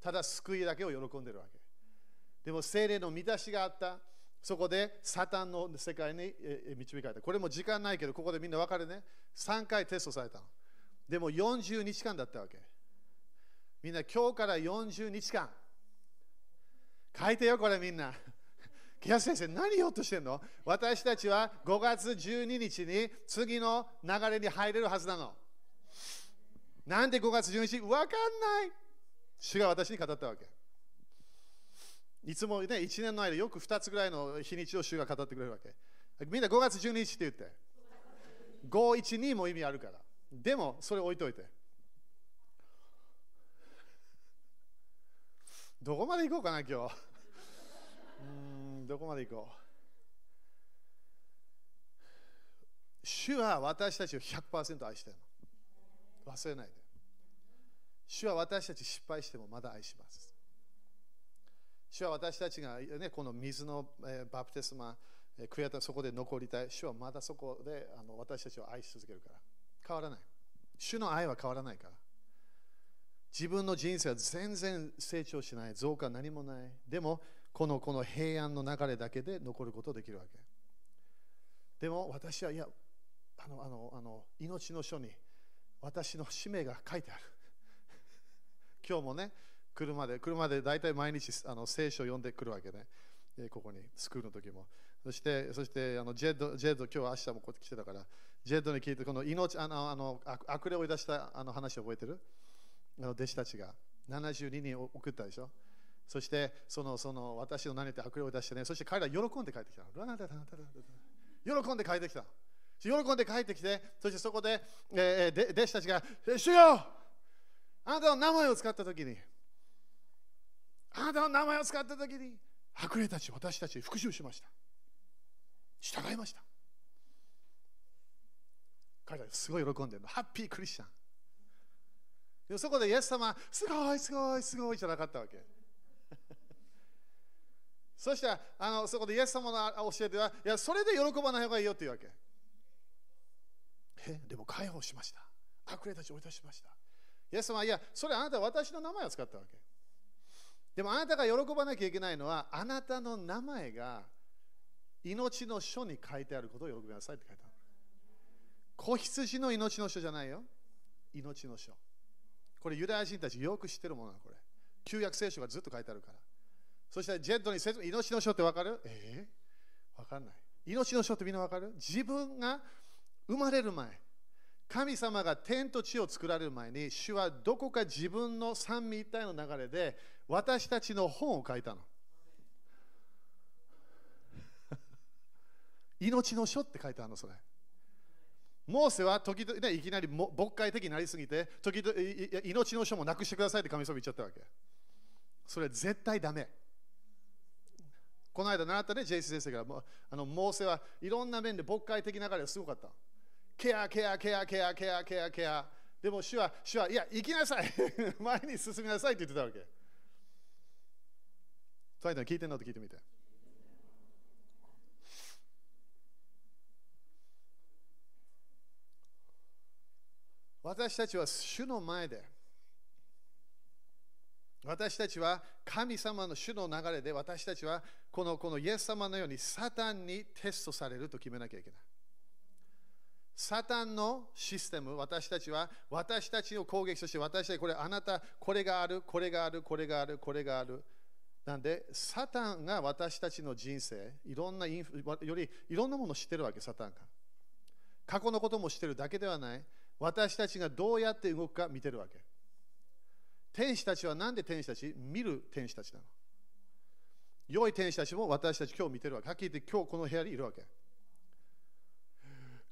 ただ救いだけを喜んでるわけ。でも精霊の満たしがあった。そこでサタンの世界に導かれた。これも時間ないけど、ここでみんな分かるね。3回テストされたの。でも40日間だったわけ。みんな今日から40日間。書いてよ、これみんな。木安先生、何言おうとしてんの？私たちは5月12日に次の流れに入れるはずなの。なんで5月12日？わかんない。主が私に語ったわけ。いつもね、1年の間よく2つぐらいの日にちを主が語ってくれるわけ。みんな5月12日って言って。512も意味あるから。でも、それ置いといて。どこまで行こうかな、今日。うん、どこまで行こう。主は私たちを100%愛してるの。忘れない。主は私たち失敗してもまだ愛します。主は私たちが、ね、この水の、え、バプテスマ、えー、悔やたそこで残りたい。主はまだそこであの私たちを愛し続けるから。変わらない。主の愛は変わらないから。自分の人生は全然成長しない。増加何もない。でも、このこの平安の流れだけで残ることができるわけ。でも私は、いや、あの、あの、あの命の書に私の使命が書いてある。今日もね、車で、車で大体毎日あの聖書を読んでくるわけね。ここに、スクールの時も。そして、そしてあのジェッド、ジェッド、今日明日もこうやって来てたから、ジェッドに聞いて、この命、あの、あの悪霊を追い出したあの話を覚えてる？あの弟子たちが72人送ったでしょ？そして、その、その私の何って悪霊を出してね、そして彼ら喜んで帰ってきた。喜んで帰ってきた。喜んで帰ってきて、そしてそこで、えー、弟子たちが、主よあなたの名前を使ったときに、あなたの名前を使ったときに、悪霊たち、私たち復讐しました。従いました。彼らすごい喜んでるの。ハッピークリスチャン。でそこでイエス様、すごい、すごい、すごいじゃなかったわけ。そしたらあのそこでイエス様の教えでは、いや、それで喜ばない方がいいよっていうわけ。え、でも解放しました。悪霊たちを追い出しました。イエス様は、いや、それあなたは私の名前を使ったわけ。でもあなたが喜ばなきゃいけないのは、あなたの名前が命の書に書いてあることを喜びなさいって書いてある。子羊の命の書じゃないよ。命の書。これユダヤ人たちよく知ってるものなこれ。旧約聖書がずっと書いてあるから。そしてジェットに説明、命の書ってわかる？えー、わかんない。命の書ってみんなわかる？自分が生まれる前、神様が天と地を作られる前に、主はどこか自分の三位一体の流れで私たちの本を書いたの。命の書って書いてあるの、それ。モーセは時々、ね、いきなり牧会的になりすぎて、時々命の書もなくしてくださいって神様言っちゃったわけ。それ絶対ダメ。この間習ったね、ジェイス先生が、あのモーセはいろんな面で牧会的な流れがすごかった。ケア、ケア、ケア、ケア、ケア、ケア、ケア。でも主は、主は、いや、行きなさい。前に進みなさいって言ってたわけ。聞いてんの？って聞いてみて。私たちは主の前で、私たちは神様の主の流れで、私たちはこのこのイエス様のようにサタンにテストされると決めなきゃいけない。サタンのシステム、私たちは私たちを攻撃として、私たちこれあなた、これがある、これがある、これがある、これがある。なんで、サタンが私たちの人生、いろんなインフよりいろんなものを知ってるわけ、サタンが。過去のことも知ってるだけではない。私たちがどうやって動くか見てるわけ。天使たちは何で天使たち？見る天使たちなの。良い天使たちも私たち今日見てるわけ。はっきり言って今日この部屋にいるわけ。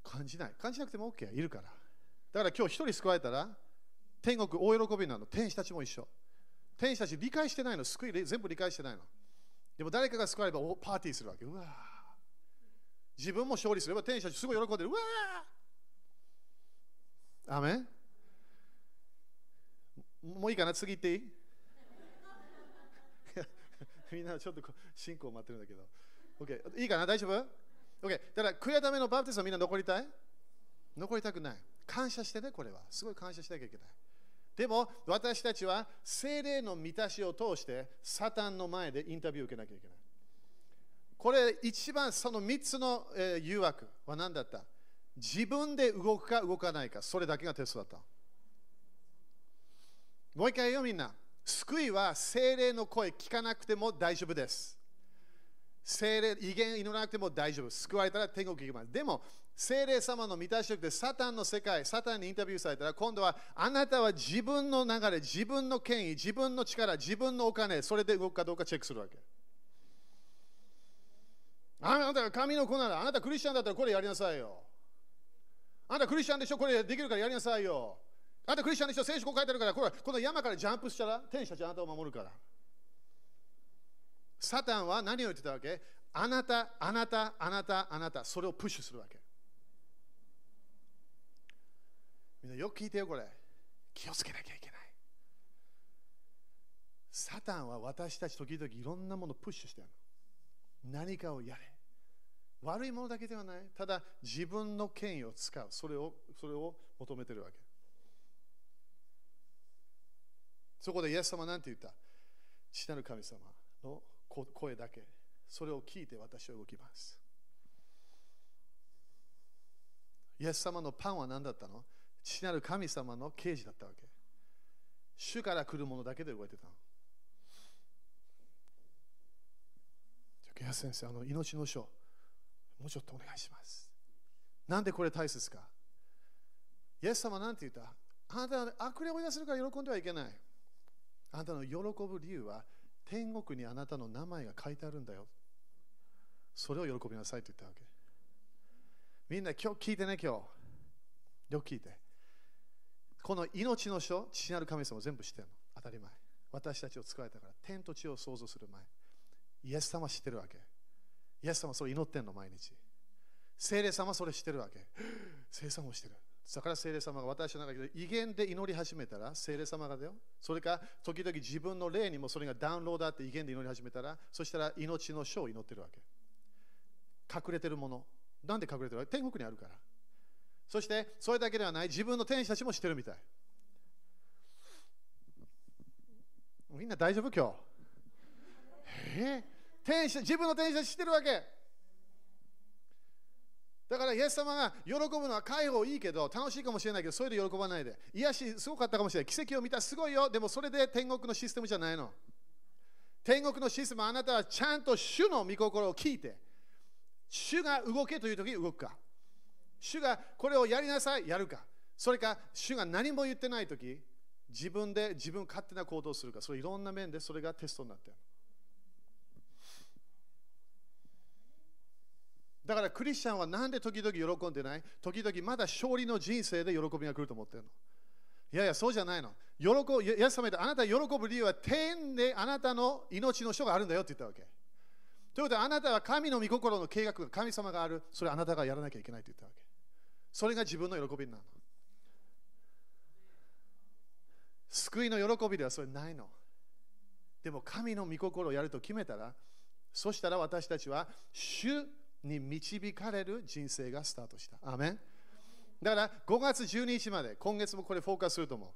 感じない。感じなくても OK。いるから。だから今日一人救われたら、天国大喜びなの。天使たちも一緒。天使たち理解してないの。救い全部理解してないの。でも誰かが救わればパーティーするわけ。うわ自分も勝利すれば天使たちすごい喜んでる。うわアメン？もういいかな？次行っていい？みんなちょっと進行待ってるんだけど。OK。いいかな？大丈夫？?OK。だから、悔やためのバプテスマみんな残りたい？残りたくない。感謝してね、これは。すごい感謝しなきゃいけない。でも、私たちは精霊の満たしを通して、サタンの前でインタビューを受けなきゃいけない。これ、一番その3つの、え、誘惑は何だった？自分で動くか動かないか、それだけがテストだった。もう一回よ、みんな。救いは精霊の声聞かなくても大丈夫です。精霊、威厳祈らなくても大丈夫。救われたら天国行きます。でも、精霊様の満たし力でサタンの世界、サタンにインタビューされたら、今度はあなたは自分の流れ、自分の権威、自分の力、自分のお金、それで動くかどうかチェックするわけ。あなたが神の子なら、あなたクリスチャンだったらこれやりなさいよ。あなたクリスチャンでしょ、これできるからやりなさいよ。あなたクリスチャンでしょ、聖書こう書いてあるから、これこの山からジャンプしたら、天使たちあなたを守るから。サタンは何を言ってたわけ？あなた、あなた、あなた、あなた、それをプッシュするわけ。みんなよく聞いてよ、これ。気をつけなきゃいけない。サタンは私たち時々いろんなものをプッシュしてるの。何かをやれ。悪いものだけではない。ただ自分の権威を使う。それをそれを求めてるわけ。そこでイエス様は何て言った？父なる神様の声だけ。それを聞いて私は動きます。イエス様のパンは何だったの？父なる神様の刑事だったわけ。主から来るものだけで動いてたの。じゃあ、先生、あの命の書、もうちょっとお願いします。なんでこれ大切か？イエス様は何て言った？あなたは悪霊を追い出せるから喜んではいけない。あなたの喜ぶ理由は天国にあなたの名前が書いてあるんだよ。それを喜びなさいと言ったわけ。みんな今日聞いてね、今日。よく聞いて。この命の書、父なる神様全部知ってるの。当たり前。私たちを使われたから、天と地を創造する前。イエス様知ってるわけ。イエス様それ祈ってんの、毎日。聖霊様それ知ってるわけ。聖霊様も知ってる。だから聖霊様が私の中で威厳で祈り始めたら、聖霊様がだよ。それか、時々自分の霊にもそれがダウンロードあって威厳で祈り始めたら、そしたら命の書を祈ってるわけ。隠れてるもの。なんで隠れてるわけ？天国にあるから。そして、それだけではない、自分の天使たちも知ってるみたい。みんな大丈夫今日？えー、天使自分の天使たち知ってるわけ。だから、イエス様が喜ぶのは解放いいけど、楽しいかもしれないけど、それで喜ばないで。癒し、すごかったかもしれない。奇跡を見た、すごいよ。でも、それで天国のシステムじゃないの。天国のシステム、あなたはちゃんと主の御心を聞いて、主が動けという時に動くか。主がこれをやりなさい、やるか。それか、主が何も言ってない時、自分で自分勝手な行動をするか。それいろんな面でそれがテストになってる。だからクリスチャンはなんで時々喜んでない？時々まだ勝利の人生で喜びが来ると思ってるの？いやいや、そうじゃないの。喜ぶ、イエス様あなた喜ぶ理由は天であなたの命の書があるんだよって言ったわけ。ということで、あなたは神の御心の計画神様がある、それあなたがやらなきゃいけないと言ったわけ。それが自分の喜びなの。救いの喜びではそれないの。でも神の御心をやると決めたら、そしたら私たちは主に導かれる人生がスタートした。アメンだから5月12日まで、今月もこれフォーカスすると思う。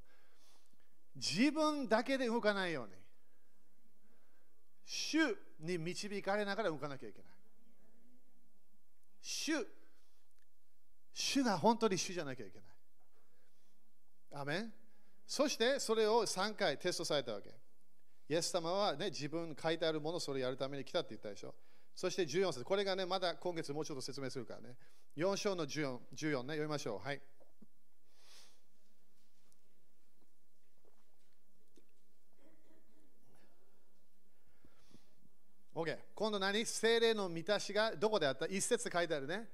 自分だけで動かないように、主に導かれながら動かなきゃいけない。主、主が本当に主じゃなきゃいけない。アメンそしてそれを3回テストされたわけ。イエス様は、ね、自分書いてあるものをそれをやるために来たって言ったでしょ。そして14節。これがね、まだ今月もうちょっと説明するからね。4章の 14, 14ね、読みましょう。はい。OK。今度何？精霊の満たしがどこであった？一節書いてあるね。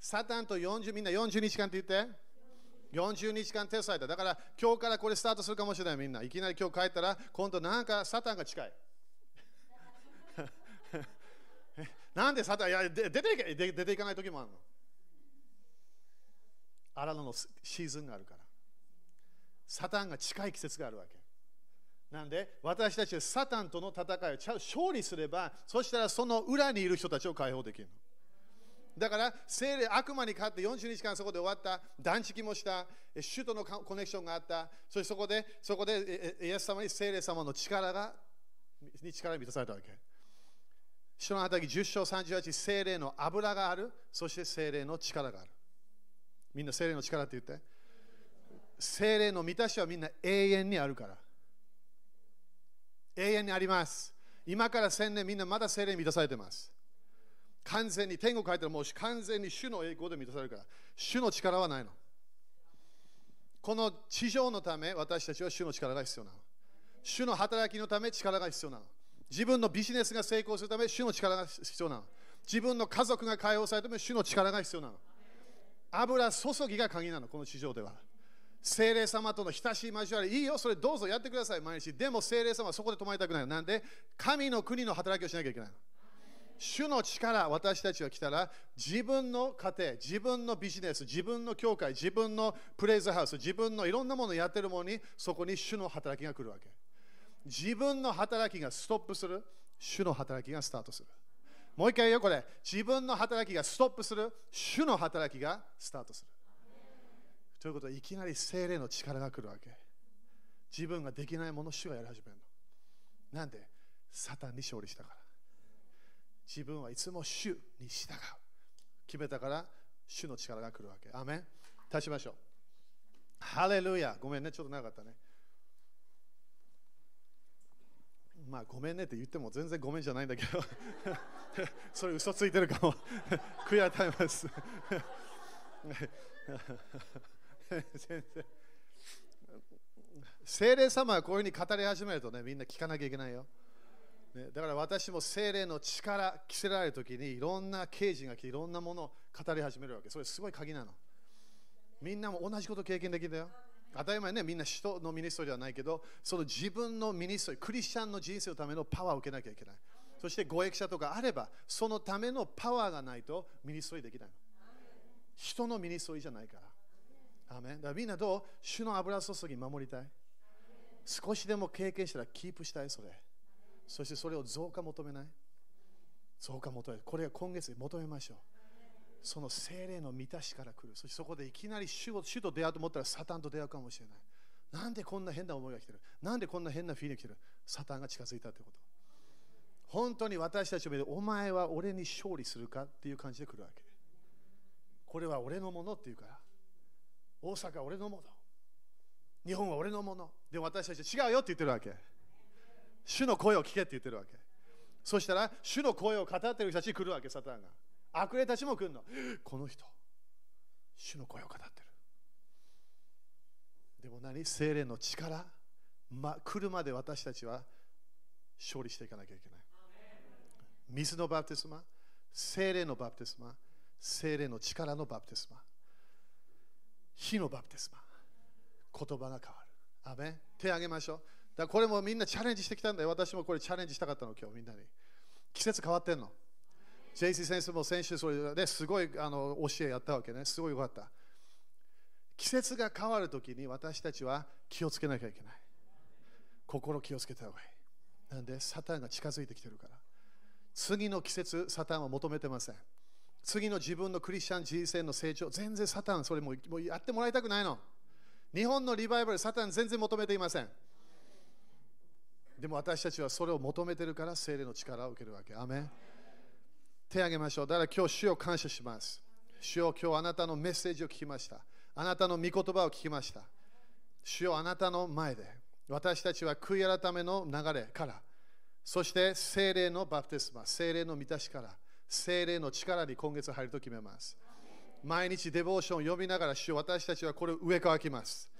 サタンと40、みんな40日間って言って。40日間手伝いだ。だから今日からこれスタートするかもしれないみんな。いきなり今日帰ったら今度なんかサタンが近い。なんでサタンいや出ていけで出ていかない時もあるの。荒野のシーズンがあるから。サタンが近い季節があるわけ。なんで私たちはサタンとの戦いを勝利すれば、そしたらその裏にいる人たちを解放できるの。だから、精霊、悪魔に勝って40日間そこで終わった、断食もした、首都のコネクションがあった、そしてそこで、そこでイエス様に精霊様の力が、に力が満たされたわけ。人の働き10章38、精霊の油がある、そして精霊の力がある。みんな精霊の力って言って。精霊の満たしはみんな永遠にあるから。永遠にあります。今から1000年みんなまだ精霊に満たされてます。完全に天国入ったらもう完全に主の栄光で満たされるから主の力はないのこの地上のため私たちは主の力が必要なの主の働きのため力が必要なの自分のビジネスが成功するため主の力が必要なの。自分の家族が解放されるため主の力が必要なの。油注ぎが鍵なのこの地上では。精霊様との親しい交わりいいよそれどうぞやってください。毎日。でも精霊様はそこで止まりたくないなんで？神の国の働きをしなきゃいけないの。主の力、私たちが来たら、自分の家庭、自分のビジネス、自分の教会、自分のプレイズハウス、自分のいろんなものをやってるものに、そこに主の働きが来るわけ。自分の働きがストップする、主の働きがスタートする。もう一回言うよ、これ。自分の働きがストップする、主の働きがスタートする。ということで、いきなり精霊の力が来るわけ。自分ができないもの主がやり始めるの。なんで？サタンに勝利したから。自分はいつも主に従う。決めたから主の力が来るわけ。アメン立ちましょう。ハレルヤごめんね、ちょっと長かったね。まあ、ごめんねって言っても全然ごめんじゃないんだけど、それ嘘ついてるかも。悔やためます。全然。精霊様はこういうふうに語り始めるとね、みんな聞かなきゃいけないよ。ね、だから私も精霊の力着せられるときにいろんな刑事が来ていろんなものを語り始めるわけ。それすごい鍵なの。みんなも同じこと経験できるんだよ。当たり前ね、みんな使徒のミニストリーではないけど、その自分のミニストリー、クリスチャンの人生のためのパワーを受けなきゃいけない。そしてご益者とかあれば、そのためのパワーがないとミニストリーできない。使徒のミニストリーじゃないから。アーメン。だからみんなどう？主の油注ぎ守りたい少しでも経験したらキープしたいそれ。そしてそれを増加求めない増加求める。これは今月に求めましょう。その精霊の満たしから来る。そしてそこでいきなり主主と出会うと思ったらサタンと出会うかもしれない。なんでこんな変な思いが来てる？なんでこんな変なフィーリング来てるサタンが近づいたってこと？本当に私たちを見て、お前は俺に勝利するかっていう感じで来るわけ。これは俺のものっていうから。大阪は俺のもの。日本は俺のもの。で私たちは違うよって言ってるわけ。主の声を聞けって言ってるわけ。そしたら、主の声を語ってる人たちに来るわけ、サタンが。悪霊たちも来るの。この人、主の声を語ってる。でも何？精霊の力、ま、来るまで私たちは勝利していかなきゃいけない。水のバプテスマ、精霊のバプテスマ、精霊の力のバプテスマ、火のバプテスマ、言葉が変わる。アメン手を挙げましょう。だこれもみんなチャレンジしてきたんだよ。私もこれチャレンジしたかったの、今日みんなに。季節変わってんの。ジェイシー先生も先週それですごいあの教えやったわけね。すごいよかった。季節が変わるときに私たちは気をつけなきゃいけない。心気をつけた方がいい。なんで、サタンが近づいてきてるから。次の季節、サタンは求めてません。次の自分のクリスチャン人生の成長、全然サタン、それももうやってもらいたくないの。日本のリバイバル、サタン全然求めていません。でも私たちはそれを求めてるから、精霊の力を受けるわけ。アメン手を挙げましょう。だから今日、主を感謝します。主よ今日あなたのメッセージを聞きました。あなたの御言葉を聞きました。主よあなたの前で、私たちは悔い改めの流れから、そして精霊のバプテスマ、精霊の満たしから、精霊の力に今月入ると決めます。毎日デボーションを読みながら、主よ私たちはこれを上からきます。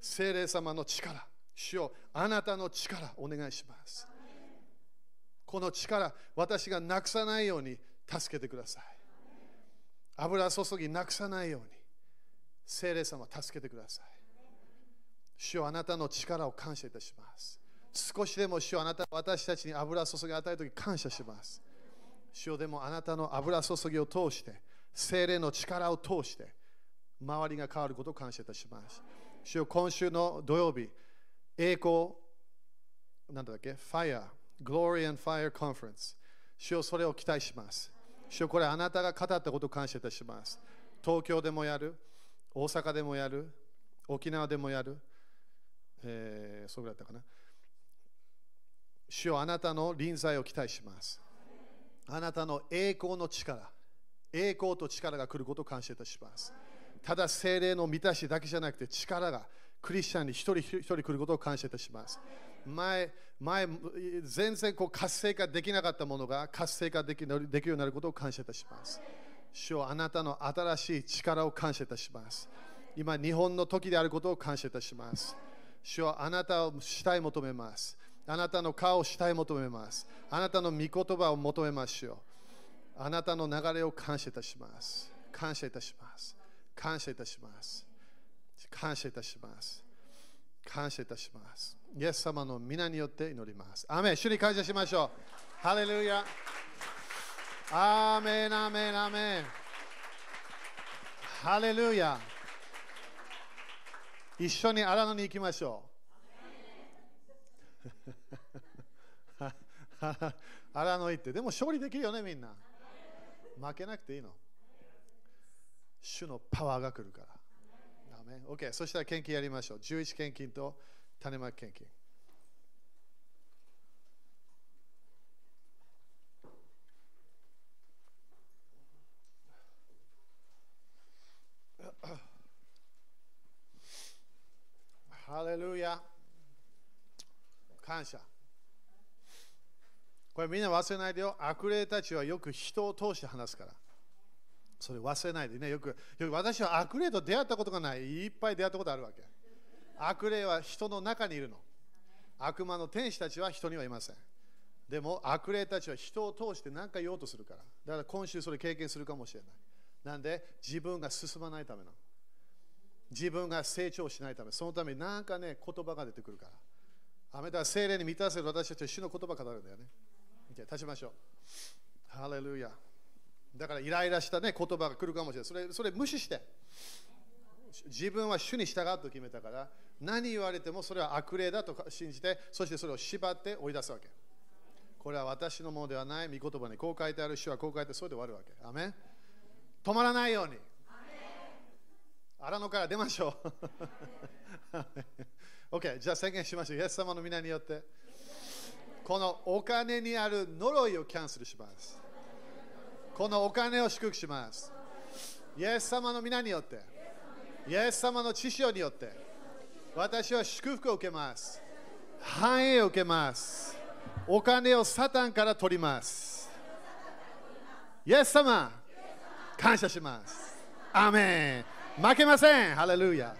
精霊様の力、主よあなたの力、お願いします。この力、私がなくさないように助けてください。油注ぎなくさないように聖霊様助けてください。主よあなたの力を感謝いたします。少しでも主よあなた私たちに油注ぎを与えるとき感謝します。主よでもあなたの油注ぎを通して精霊の力を通して周りが変わることを感謝いたします。主よ今週の土曜日栄光なんだっけ Fire Glory and Fire Conference. 主よそれを期待します。主よこれあなたが語ったことを感謝いたします。東京でもやる大阪でもやる沖縄でもやる、えー、そうぐらいだったかな。主よあなたの臨在を期待します。あなたの栄光の力栄光と力が来ることを感謝いたします。ただ精霊の満たしだけじゃなくて力がクリスチャンに一人一人来ることを感謝いたします。前前全然こう活性化できなかったものが活性化できできるようになることを感謝いたします。主よあなたの新しい力を感謝いたします。今日本の時であることを感謝いたします。主はあなたをしたい求めます。あなたの顔をしたい求めます。あなたの御言葉を求めましょうあなたの流れを感謝いたします。感謝いたします。感謝いたします。感謝いたします。感謝いたします。イエス様の皆によって祈ります。アメン。主に感謝しましょう。ハレルヤ。アーメンアメンアメン。ハレルヤ。一緒に荒野に行きましょう。荒野行って。でも勝利できるよねみんな。負けなくていいの。主のパワーが来るから。ダメ OK そしたら献金やりましょう。11献金と種まき献金。ハレルヤ。感謝。これみんな忘れないでよ。悪霊たちはよく人を通して話すから。それ忘れないでね。よくよく私は悪霊と出会ったことがない。いっぱい出会ったことあるわけ。悪霊は人の中にいるの。悪魔の天使たちは人にはいません。でも悪霊たちは人を通して何か言おうとするから。だから今週それ経験するかもしれない。なんで自分が進まないための。自分が成長しないため、そのために何かね、言葉が出てくるから。アメダ精霊に満たせる私たちは主の言葉を語るんだよね。立ちましょう。ハレルヤ。だからイライラしたね、言葉が来るかもしれない。それそれ無視して。自分は主に従うと決めたから、何言われてもそれは悪霊だと信じて、そしてそれを縛って追い出すわけ。これは私のものではない御言葉にこう書いてある、主はこう書いてそれで終わるわけ。アメ止まらないように。荒野から出ましょう。OK、じゃあ宣言しましょう。イエス様の皆によって、このお金にある呪いをキャンセルします。このお金を祝福します。イエス様の皆によって、イエス様の知識によって、私は祝福を受けます。繁栄を受けます。お金をサタンから取ります。イエス様、感謝します。アメン負けませんハレルヤ